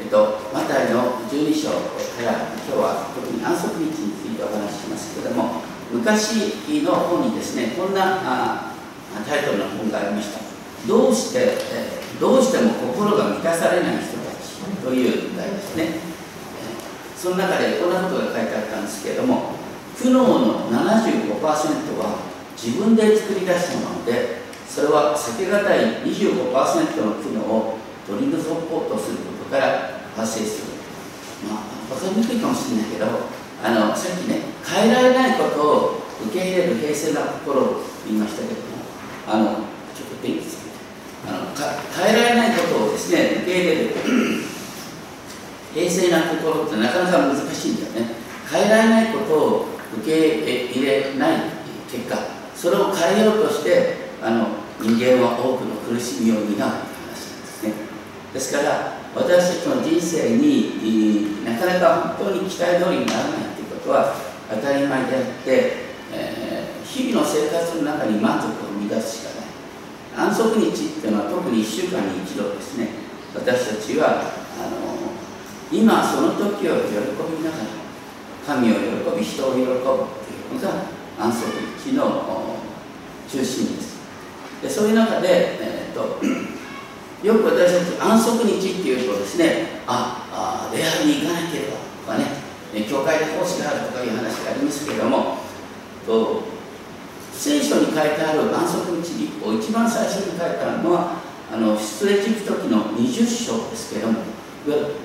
えっと、マタイの12章から今日は特に安息日についてお話ししますけれども昔の本にですねこんなあタイトルの本がありました。どうして、どうしても心が満たされない人たちという題ですね、その中でこんなことが書いてあったんですけれども苦悩の75%は自分で作り出したものでそれは避けがたい25%の苦悩を取り除こうとすることから発生する。まあ分かりにくいかもしれないけどあのさっきね変えられないことを受け入れる平静な心を言いましたけどもあのちょっといいですかあの変えられないことをですね受け入れる。平静な心ってなかなか難しいんだよね。変えられないことを受け入れない結果。それを変えようとしてあの人間は多くの苦しみを担うという話なんですね。ですから私たちの人生になかなか本当に期待通りにならないということは当たり前であって、えー、日々の生活の中に満足を生み出すしかない。安息日っていうのは特に1週間に1度ですね。私たちはあの今その時を喜びながら神を喜び人を喜ぶというのが安息日の中心です。でそういう中で、えーと、よく私たち安息日っていうとですねああ礼拝に行かなければとかね教会で奉仕があるとかいう話がありますけれどもと聖書に書いてある安息日を一番最初に書いてあるのはあの出エジプト記の20章ですけれども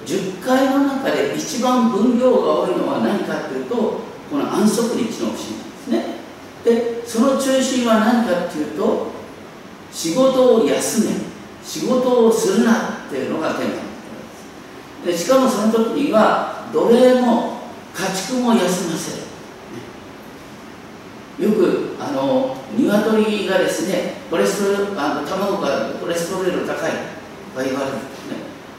10回の中で一番分量が多いのは何かというとこの安息日の節なんですね。でその中心は何かというと仕事を休め。仕事をするなっていうのがテーマでしかもその時には奴隷も家畜も休ませる。よくあの鶏がですねコレステロールあの卵がコレステロール高いと言われるね。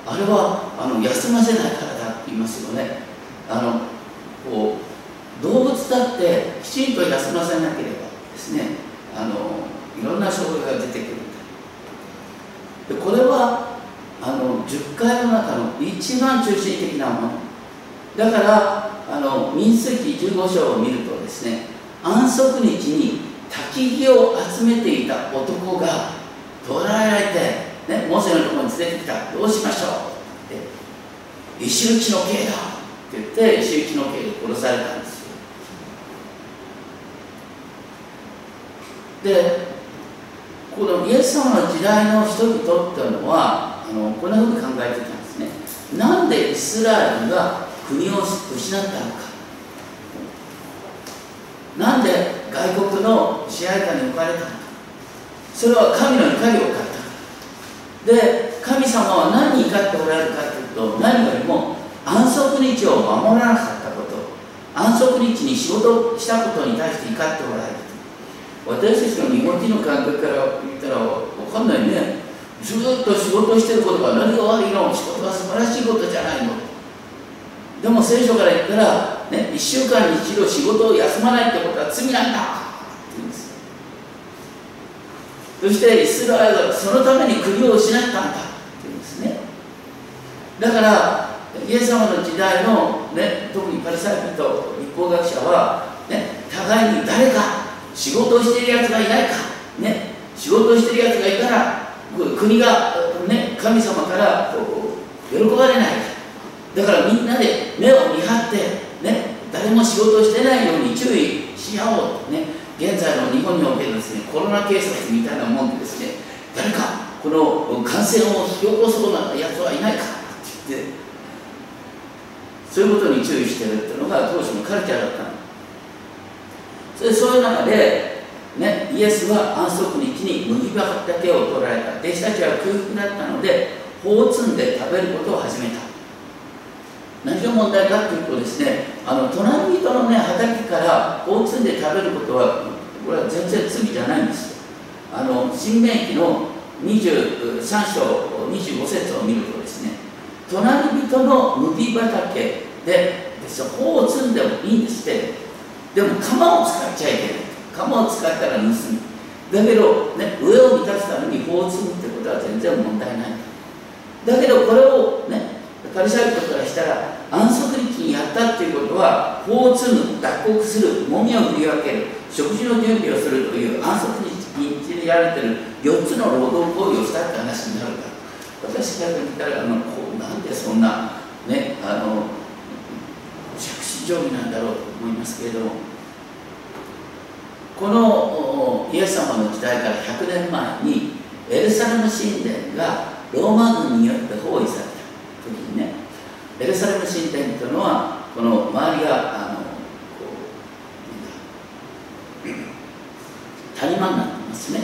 あれはあの休ませないからだって言いますよね。あのこう動物だってきちんと休ませなければですねあのいろんな障害が出てくる。でこれはあの10回の中の一番中心的なもの。だからあの民数記15章を見るとですね安息日に焚き木を集めていた男が捕らえられて、ね、モーセのところに連れてきた。どうしましょう？って石打ちの刑だって言って石打ちの刑で殺されたんですよ。でこのイエス様の時代の人々っていうのはあのこんなふうに考えてたんですね。なんでイスラエルが国を失ったのか。なんで外国の支配下に置かれたのか。それは神の怒りを買ったで神様は何に怒っておられるかというと何よりも安息日を守らなかったこと。安息日に仕事したことに対して怒っておられる私たちの日本人の感覚から言ったら分かんないね。ずっと仕事してることが何が悪いの仕事は素晴らしいことじゃないの。でも聖書から言ったら、ね、1週間に一度仕事を休まないってことは罪なんだ。って言うんです。そしてイスラエルはそのために国を失ったんだ。って言うんですね。だからイエス様の時代の、ね、特にパリサイ人立法学者は、ね、互いに誰か仕事をしているやつがいないか、ね、仕事をしているやつがいたら国が、ね、神様から喜ばれない。だからみんなで目を見張って、ね、誰も仕事をしてないように注意し合おう、ね、現在の日本におけるです、ね、コロナ警察みたいなもんでですね。誰かこの感染を引き起こそうなやつはいないか。って言ってそういうことに注意してるっていうのが当時のカルチャーだったのそういう中で、ね、イエスは安息日に麦畑を取られた。弟子たちは空腹だったので穂を摘んで食べることを始めた。何が問題かというとですねあの隣人の、ね、畑から穂を摘んで食べることはこれは全然罪じゃないんですあの新明記の23章25節を見るとですね隣人の麦畑で穂を摘んでもいいんですって。でも釜を使っちゃいけない。釜を使ったら盗み。だけど、ね、上を満たすために法を積むってことは全然問題ない。だけどこれをねパリサイ人からしたら安息日にやったっていうことは法を積む脱穀するもみを振り分ける食事の準備をするという安息日にやられてる4つの労働行為をしたって話になるから。私から見たらあのこうなんでそんなねあの定規なんだろうと思いますけれどもこのイエス様の時代から100年前にエルサレム神殿がローマ軍によって包囲された時にねエルサレム神殿というのはこの周りがあの谷間になってますね。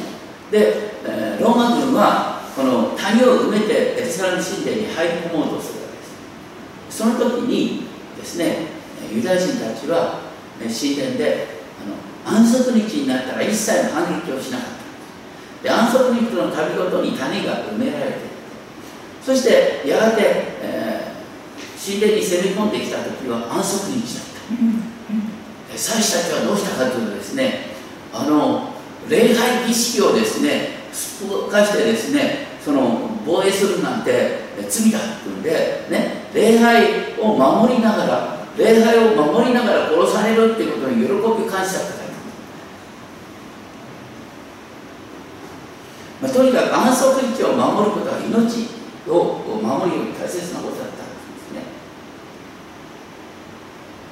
で、えー、ローマ軍はこの谷を埋めてエルサレム神殿に入り込もうとするわけです。その時にですねユダヤ人たちは神殿であの安息日になったら一切の反撃をしなかった。で安息日の旅ごとに谷が埋められてそしてやがて、えー、神殿に攻め込んできた時は安息日だった、祭司たちはどうしたかというとですねあの礼拝儀式をですねすっぽかしてですねその防衛するなんて罪だっていうんで、ね、礼拝を守りながら礼拝を守りながら殺されるっていうことに喜び感謝って書いてまあ、とにかく安息日を守ることは命を守るように大切なことだったんですね。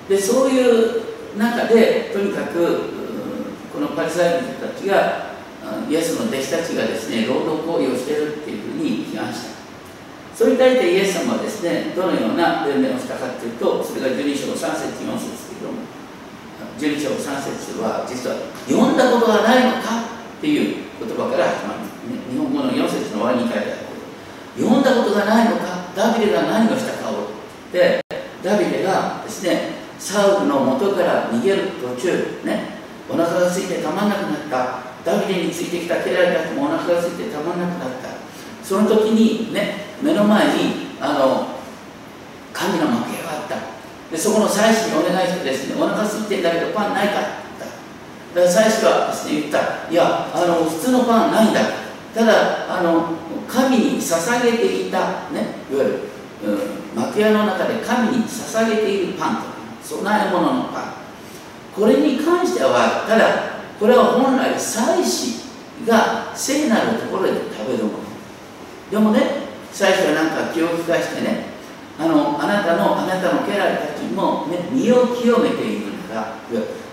でそういう中でとにかくこのパリサイ人たちがイエスの弟子たちがですね労働行為をしてるっていうふうに批判した。それに対してイエス様はですねどのような弁明をしたかというとそれが12章3節4節ですけども12章3節は実は読んだことがないのかっていう言葉から始まるね。日本語の4節の終わりに書いてある読んだことがないのかダビデが何をしたかをでダビデがですねサウルの元から逃げる途中ねお腹が空いてたまんなくなった。ダビデについてきた家来たちもお腹が空いてたまんなくなった。その時にね目の前にあの神の幕屋があった。でそこの祭司にお願いしてですねお腹空いてんだけどパンないかって言った。だから祭司はですね言った。いやあの普通のパンないんだ。ただあの神に捧げていたねいわゆる、うん、幕屋の中で神に捧げているパンと。供え物のパン。これに関してはただこれは本来祭司が聖なるところで食べるもの。でもね祭司はなんか気を利かしてねあのあなたのあなたの家来たちも、ね、身を清めているなら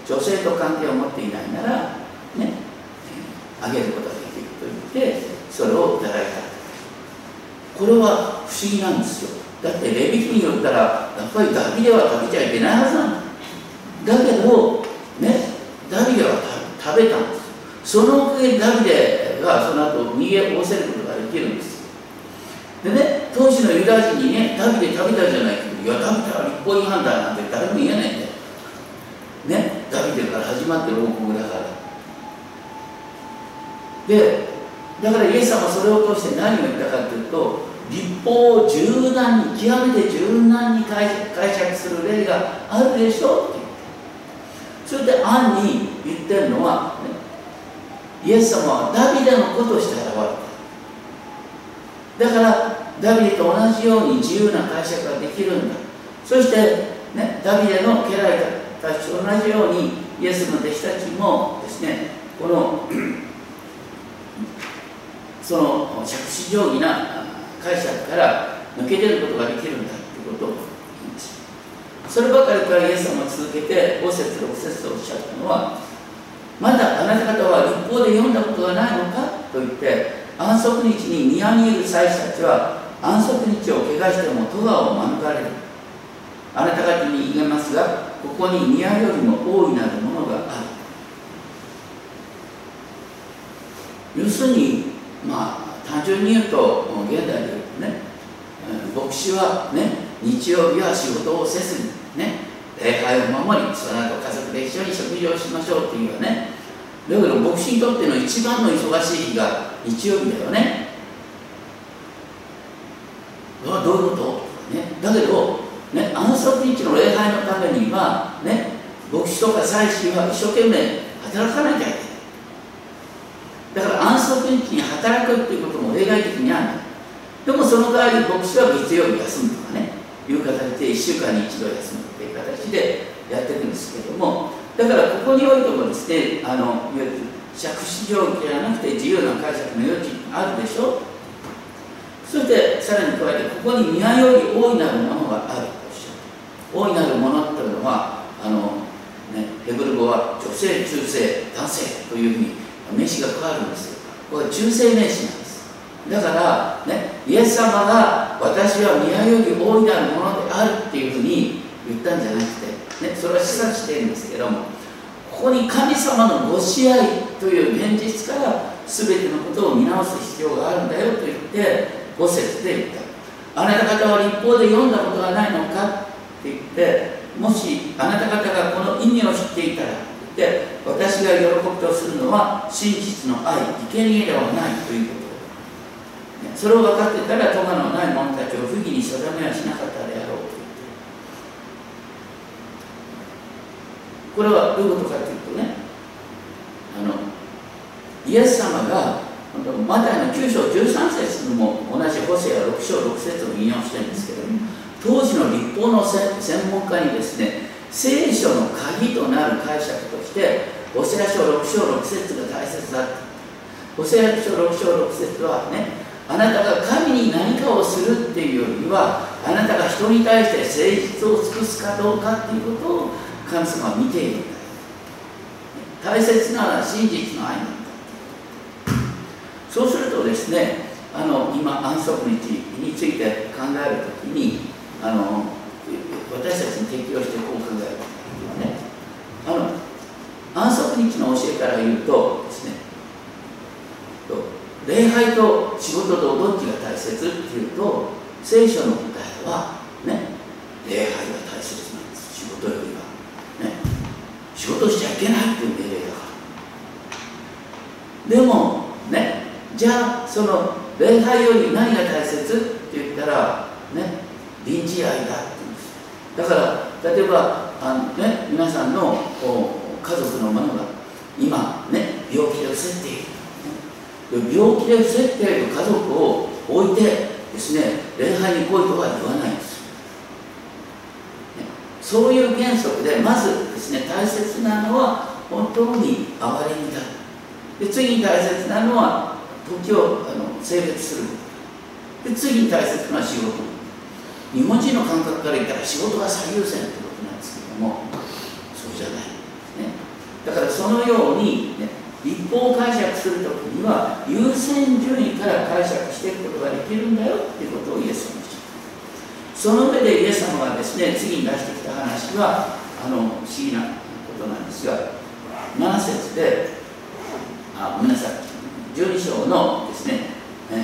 女性と関係を持っていないならねあげることができると言ってそれをいただいた。これは不思議なんですよ。だってレビキによったらやっぱりダビデは食べちゃいけないはずなんだ。だけどねダビデは食べたんですそのおかげでダビデがその後逃げおせることができるんですでね当時のユダヤ人にねダビデ食べたじゃないけどいやダビデは立法違反だなんて誰も言えないんだよ。ねダビデから始まってる王国だからでだからイエス様はそれを通して何を言ったかというと立法を柔軟に極めて柔軟に解釈する例があるでしょ？うって言って。それで暗に言ってるのは、ね、イエス様はダビデの子として現れた。だからダビデと同じように自由な解釈ができるんだ。そして、ね、ダビデの家来たちと同じようにイエスの弟子たちもですねこの その着手定規な解釈から抜け出ることができるんだということを言いましたそればかりからイエス様は続けて5節6節とおっしゃったのはまだあなた方は立法で読んだことがないのかと言って安息日に宮にいる祭司たちは安息日を怪我しても戸川を免れる。あなた方に言えますがここに宮よりも大いなるものがある。要するにまあ単純に言うと現代で言うとね牧師はね日曜日は仕事をせずにね礼拝を守りその後家族で一緒に食事をしましょうっていうね。だけど牧師にとっての一番の忙しい日が日曜日だよね。どういうこと、ね、だけど、ね、安息日の礼拝のためには、ね、牧師とか祭司は一生懸命働かなきゃいけない。だから安息日に働くっていうことも例外的にある。でもその代わり牧師は月曜日休むとかねいう形で1週間に1度休むという形でやっていくんですけどもだからここにおいてもですねあのいわゆる借子条件じゃなくて自由な解釈の余地あるでしょ？そしてさらに加えてここに宮より大いなるものがあるとおっしゃる大いなるものというのはあの、ね、ヘブル語は女性中性男性というふうに名詞が変わるんですよ。これは中性名詞なんです。だからねイエス様が私は宮より大いなるものであるっていうふうに言ったんじゃなくて、ね、それは示唆しているんですけどもここに神様のご支配という現実から全てのことを見直す必要があるんだよと言って5節で言った。あなた方は立法で読んだことがないのかって言ってもしあなた方がこの意味を知っていたらで私が喜びとするのは真実の愛生贄ではないということ。それを分かってたら咎のない者たちを不義に定めはしなかったであろうと言ってこれはどういうことかというとねあのイエス様がマタイの9章13節にも同じホセア6章6節を引用してるんですけども当時の立法の専門家にですね聖書の鍵となる解釈としてホセア書6章6節が大切だホセア書6章6節はねあなたが神に何かをするっていうよりはあなたが人に対して誠実を尽くすかどうかっていうことを神様は見ているんだ。大切なのは真実の愛なんだそうするとですねあの今安息日について考えるときにあの私たちに適用してこう考えるねあの安息日の教えから言うとですね礼拝と仕事とどっちが大切っていうと聖書の答えはね礼拝が大切なんです。仕事よりはね。仕事しちゃいけないっていう命令だから。でもねじゃあその礼拝より何が大切って言ったらね臨時愛だって言うんですだから例えばあの、ね、皆さんの家族の者が今ね病気で伏せている、病気で伏せている家族を置いてですね礼拝に来いとは言わないんです、そういう原則でまずですね大切なのは本当に憐れみだ。で次に大切なのは時をあの性別する。で次に大切な仕事。日本人の感覚から言ったら仕事が最優先ってことなんですけどもそうじゃない、ね、だからそのように、ね、立法を解釈するときには優先順位から解釈していくことができるんだよっていうことをイエス様にその上でイエス様がですね次に出してきた話はあの不思議なことなんですが7節であごめんなさい。12章のですね、えー、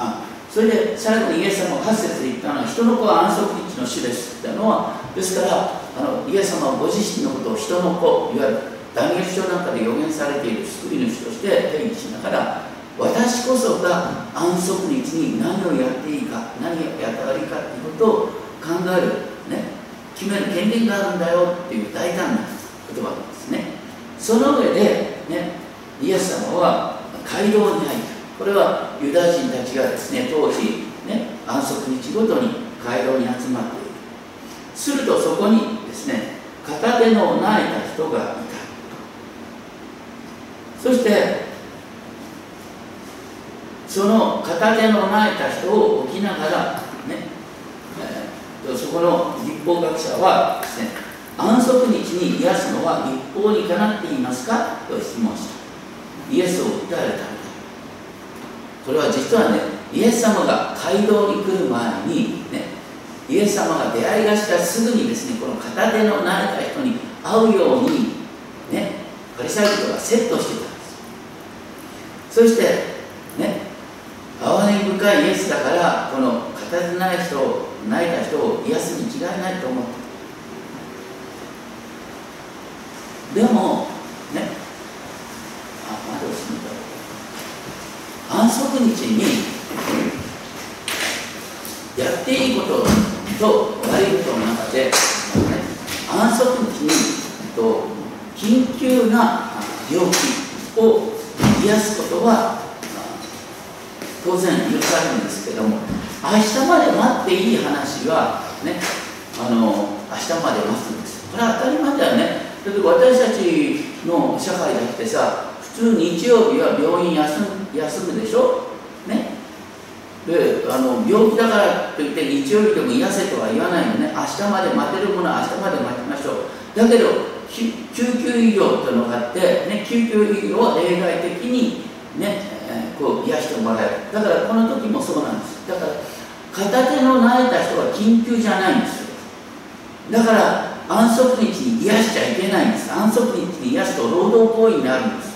あそれで最後にイエス様が8節で言ったのは人の子は安息日の主ですって言ったのはですからあのイエス様はご自身のことを人の子いわゆるダニエル書なんかで予言されている救い主として定義しながら私こそが安息日に何をやっていいか何をやったらいいかということを考える、ね、決める権限があるんだよっていう大胆な言葉なんですね。その上で、ね、イエス様は街道に入ったこれはユダヤ人たちがですね当時ね安息日ごとに街道に集まっている。するとそこにですね片手のないた人がいたそしてその片手のないた人を置きながらね、えー、そこの立法学者はですね安息日に癒すのは立法にかなっていますか？と質問した。イエスを訴えるためだそれは実はねイエス様が街道に来る前にねイエス様が出会いがしたすぐにですねこの片手の慣れた人に会うようにねパリサイ人がセットしてたんです。そしてね哀れみ深いイエスだからこの片手ない人を泣いた人を癒すに違いないと思った。でもね安息日にやっていいことと悪いことの中で、ね、安息日にと緊急な病気を癒すことは当然許されるんですけども明日まで待っていい話はねあの明日まで待つんです。これは当たり前だよねだって私たちの社会だってさ普通日曜日は病院休休むでしょ？ね。であの病気だからといって日曜日でも癒せとは言わないのね。明日まで待てるものは明日まで待ちましょう。だけど救急医療というのがあって、ね、救急医療を例外的にね、えー、こう癒してもらえる。だからこの時もそうなんです。だから片手の泣いた人は緊急じゃないんですよ。だから安息日に癒しちゃいけないんです。安息日に癒すと労働行為になるんです。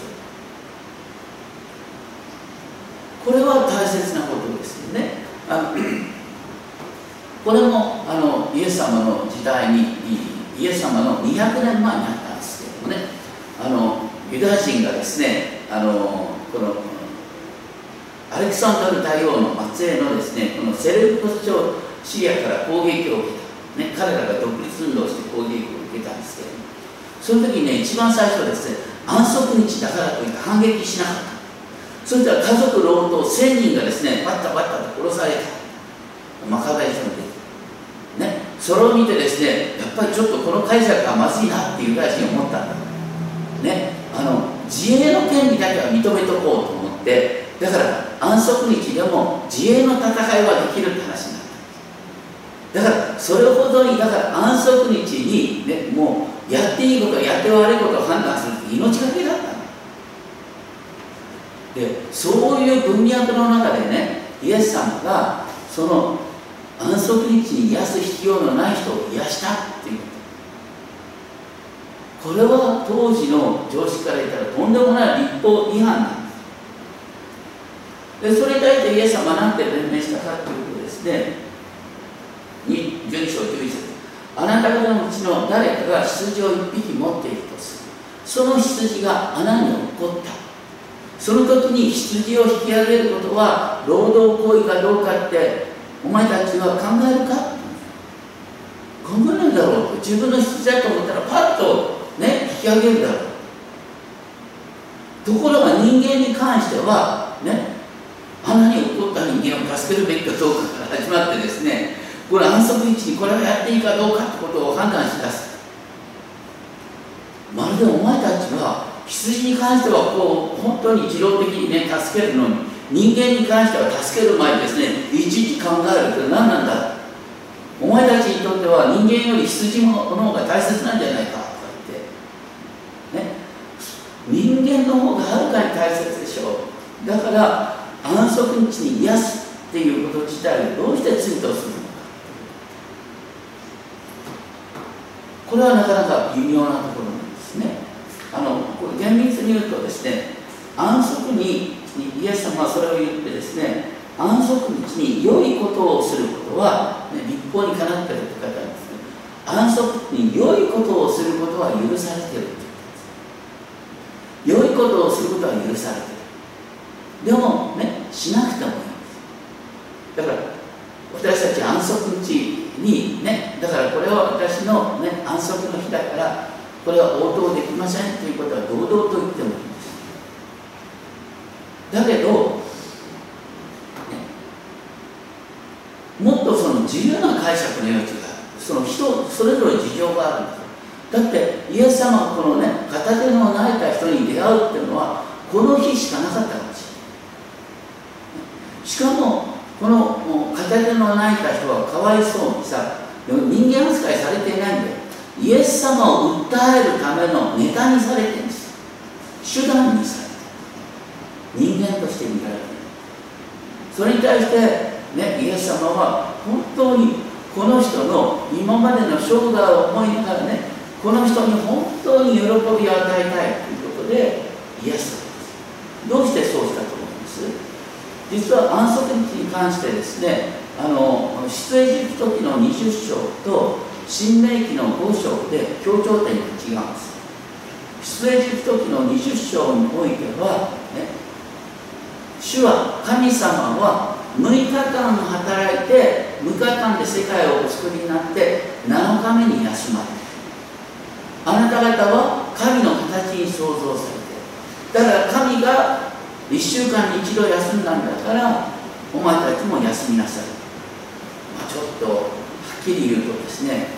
これは大切なことですよね。あの これもあのイエス様の時代にイエス様の200年前にあったんですけどもね。あのユダヤ人がですねあのこのアレクサンドル大王の末裔のですねこのセレブコス朝シリアから攻撃を受けた、ね、彼らが独立運動して攻撃を受けたんですけども。その時にね一番最初はですね安息日だからといって反撃しなかった。そしたら家族労働1000人がですねバッタバッタと殺された。マカダイ人の出ね。それを見てですねやっぱりちょっとこの解釈はまずいなっていうユダヤ人思ったんだ。ね。あの自衛の権利だけは認めとこうと思ってだから安息日でも自衛の戦いはできるって話になった。だからそれほどにだから安息日に、ね、もうやっていいことやって悪いことを判断するって命がけだ。でそういう文脈の中でねイエス様がその安息日に癒す必要のない人を癒したっていうこれは当時の常識から言ったらとんでもない立法違反なんです。でそれに対してイエス様は何て弁明したかということですね12章11節。あなた方のうちの誰かが羊を1匹持っているとする。その羊が穴に落っこった。その時に羊を引き上げることは労働行為かどうかってお前たちは考えるか？考えないだろう。と自分の羊だと思ったらパッとね引き上げるだろう。ところが人間に関してはね穴に落っこった人間を助けるべきかどうかから始まってですねこれ安息日にこれをやっていいかどうかってことを判断しだす。まるでお前たちは羊に関してはこう本当に自動的にね助けるのに人間に関しては助ける前にですねいちいち考えるって何なんだ？お前たちにとっては人間より羊の方が大切なんじゃないかとか言って。ね。人間の方がはるかに大切でしょう。だから安息日に癒すっていうこと自体をどうして追悼するのか。これはなかなか微妙なところなんですねあのこれ厳密に言うとですね安息にイエス様はそれを言ってですね安息日に良いことをすることは、ね、立法にかなってるって方なんですね。安息に良いことをすることは許されてる良いことをすることは許されてる。でもねしなくてもいいんです。だから私たち安息日にねだからこれは私の、ね、安息の日だからこれは応答できませんということは堂々と言ってもいいんです。だけど、もっとその自由な解釈の余地がその人それぞれ事情があるんですだってイエス様がこのね片手の泣いた人に出会うっていうのはこの日しかなかったかもしれないしかもこの片手の泣いた人はかわいそうにさ人間扱いされていないんだよ。イエス様を訴えるためのネタにされてるんです。手段にされて人間として見られてるそれに対して、ね、イエス様は本当にこの人の今までの生涯を思いながらねこの人に本当に喜びを与えたいということでイエス様です。どうしてそうしたと思います？実は安息日に関してですねあの出エジプト記の20章と新明記の5章で強調点が違うんです。出エジプト記の20章においては、ね、主は神様は6日間働いて6日間で世界をお作りになって7日目に休まれるあなた方は神の形に創造されてだから神が1週間に一度休んだんだからお前たちも休みなさい、まあ、ちょっとはっきり言うとですね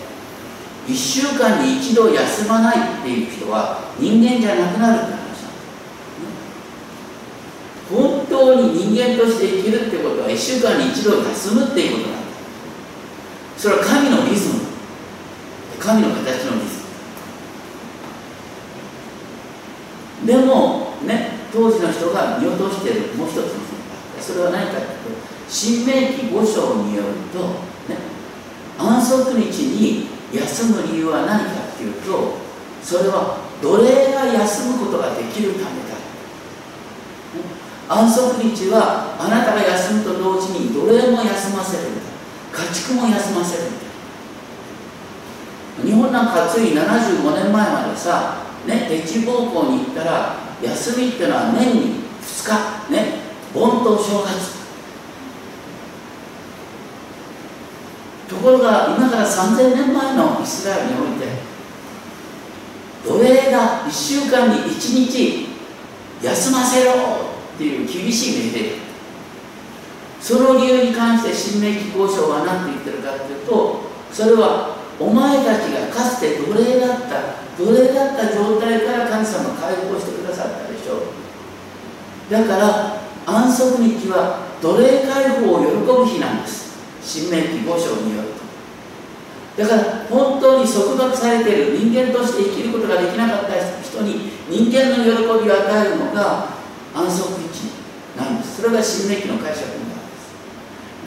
1週間に一度休まないっていう人は人間じゃなくなるって話なんです、本当に人間として生きるってことは1週間に一度休むっていうことなんだそれは神のリズム。神の形のリズム。でもね当時の人が見落としてる。もう一つのそれは何かというと新明記5章によると、ね、安息日に休む理由は何かっていうとそれは奴隷が休むことができるためだ、安息日はあなたが休むと同時に奴隷も休ませるんだ。家畜も休ませるんだ。日本なんかつい75年前までさね敵暴行に行ったら休みっていうのは年に2日ね盆と正月ところが今から3000年前のイスラエルにおいて奴隷が1週間に1日休ませろっていう厳しい命令。その理由に関して新明記交渉は何て言ってるかっていうとそれはお前たちがかつて奴隷だった奴隷だった状態から神様解放してくださったでしょ。だから安息日は奴隷解放を喜ぶ日なんです。新明記5章による。とだから本当に束縛されている人間として生きることができなかった人に人間の喜びを与えるのが安息日なんです。それが新明記の解釈になるんです。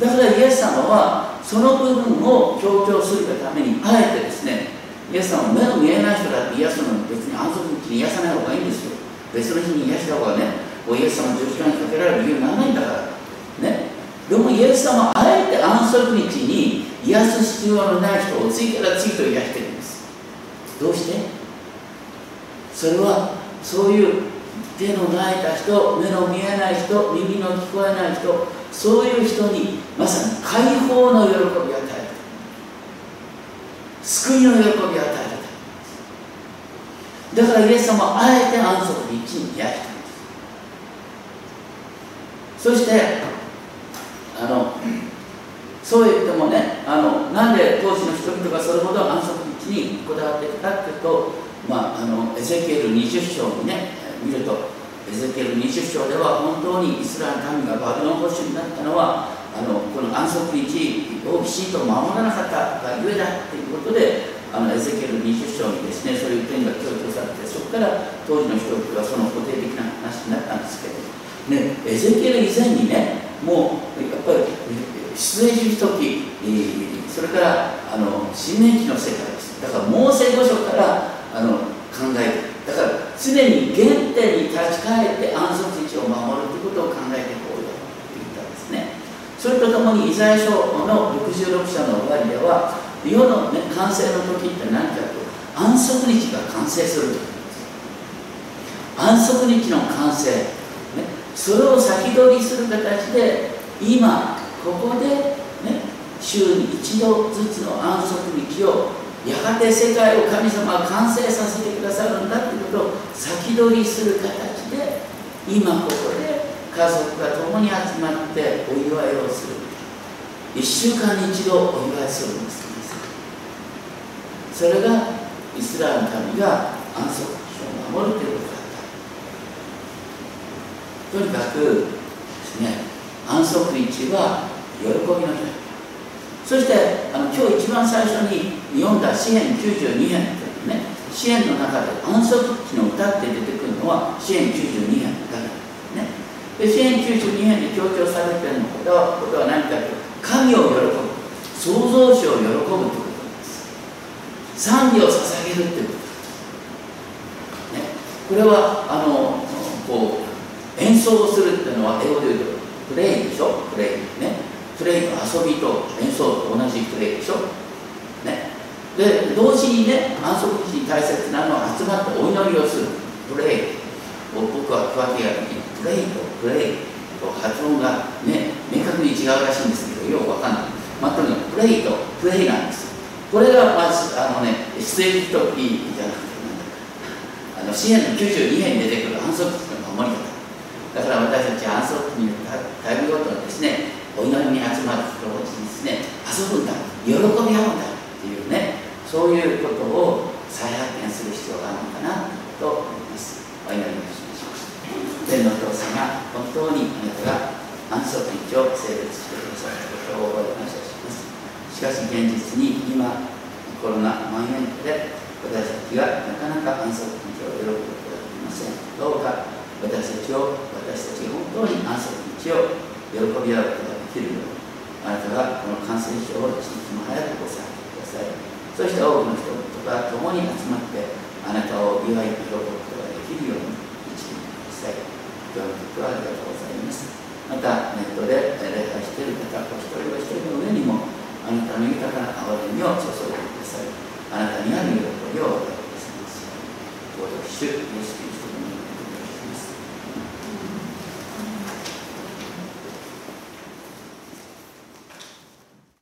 だからイエス様はその部分を強調するがためにあえてですねイエス様は目の見えない人だって癒すのに別に安息日に癒さない方がいいんですよ。別の日に癒した方がねイエス様十字架にかけられる理由にならないんだからね。でもイエス様はあえて息日に癒す必要のない人を次から次と癒してるんです。どうして？それはそういう手の泣いた人目の見えない人耳の聞こえない人そういう人にまさに解放の喜びを与える。救いの喜びを与える。だからイエス様はあえて安息日に癒したそしてあのそう言ってもねあのなんで当時の人々がそれほど安息日にこだわっていたかというと、まあ、あのエゼキエル20章にね見るとエゼキエル20章では本当にイスラエル民がバビロン保守になったのはあのこの安息日をきちんと守らなかったがゆえだということであのエゼキエル20章にですねそういう点が強調されてそこから当時の人々はその固定的な話になったんですけどね、エゼキエル以前にねもうやっぱり出演する時それからあの新年期の世界です。だからモーセ五書からあの考えてだから常に原点に立ち返って安息日を守るということを考えていこうよと言ったんですね。それとともにイザヤ書の66章の終わりでは世の、ね、完成の時って何かと安息日が完成すると安息日の完成ねそれを先取りする形で今ここでね週に一度ずつの安息日をやがて世界を神様は完成させてくださるんだということを先取りする形で今ここで家族が共に集まってお祝いをする。1週間に一度お祝いするんですそれがイスラエルの民が安息日を守るということだった。とにかくですね安息日は喜びのそしてあの今日一番最初に読んだ詩篇92編というね詩篇の中で安息日の歌って出てくるのは詩篇92編だけね。で詩篇92編に強調されていることはことは何かというと神を喜ぶ。創造主を喜ぶということです。賛美を捧げるということ。これはあのこう演奏をするっていうのは英語で言うとプレイでしょ？プレイね。プレイの遊びと演奏と同じプレイでしょ？ね。で同時にね安息日に大切なのは集まってお祈りをする。プレイ僕は桑木が時にプレイとプレイと発音がね明確に違うらしいんですけどよくわかんない。まあ、とにかくプレイとプレイなんです。これがまずあのね出エジプト記じゃなくてあの支援の92編に出てくる安息日の守り方。だから私たち安息日のタイムごとにですねお祈りに集まる人たちにですね遊ぶんだ喜び合うんだっていうねそういうことを再発見する必要があるのかなと思います。お祈りをしましょう。天のお父様本当にあなたが安息日を成立してくださったことを感謝します。しかし現実に今コロナ蔓延で私たちがなかなか安息日を喜ぶことができません。どうか私たちを私たちが本当に安息日を喜び合うことができるようにあなたがこの感染症を一日も早く抑えてくださいそして多くの人とか共に集まってあなたを祝い喜ぶことができるように導いてください今日の曲はありがとうございますまたネットで礼拝している方お一人お一人の上にもあなたの豊かな憐れみを注いでくださいあなたにある喜びを与えてくださいます。